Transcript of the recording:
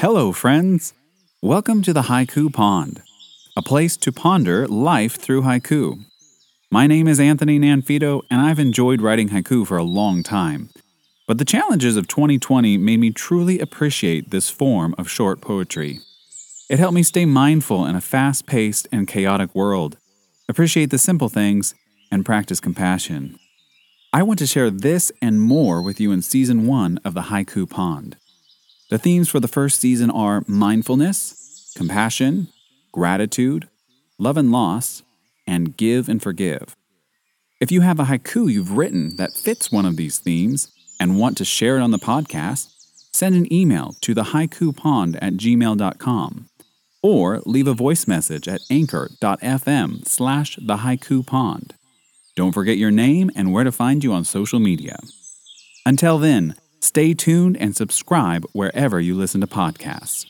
Hello, friends. Welcome to the Haiku Pond, a place to ponder life through haiku. My name is Anthony Nanfito, and I've enjoyed writing haiku for a long time. But the challenges of 2020 made me truly appreciate this form of short poetry. It helped me stay mindful in a fast paced and chaotic world, appreciate the simple things, and practice compassion. I want to share this and more with you in season one of the Haiku Pond. The themes for the first season are mindfulness, compassion, gratitude, love and loss, and give and forgive. If you have a haiku you've written that fits one of these themes and want to share it on the podcast, send an email to the thehaikupond at gmail.com or leave a voice message at anchor.fm slash thehaikupond. Don't forget your name and where to find you on social media. Until then, stay tuned and subscribe wherever you listen to podcasts.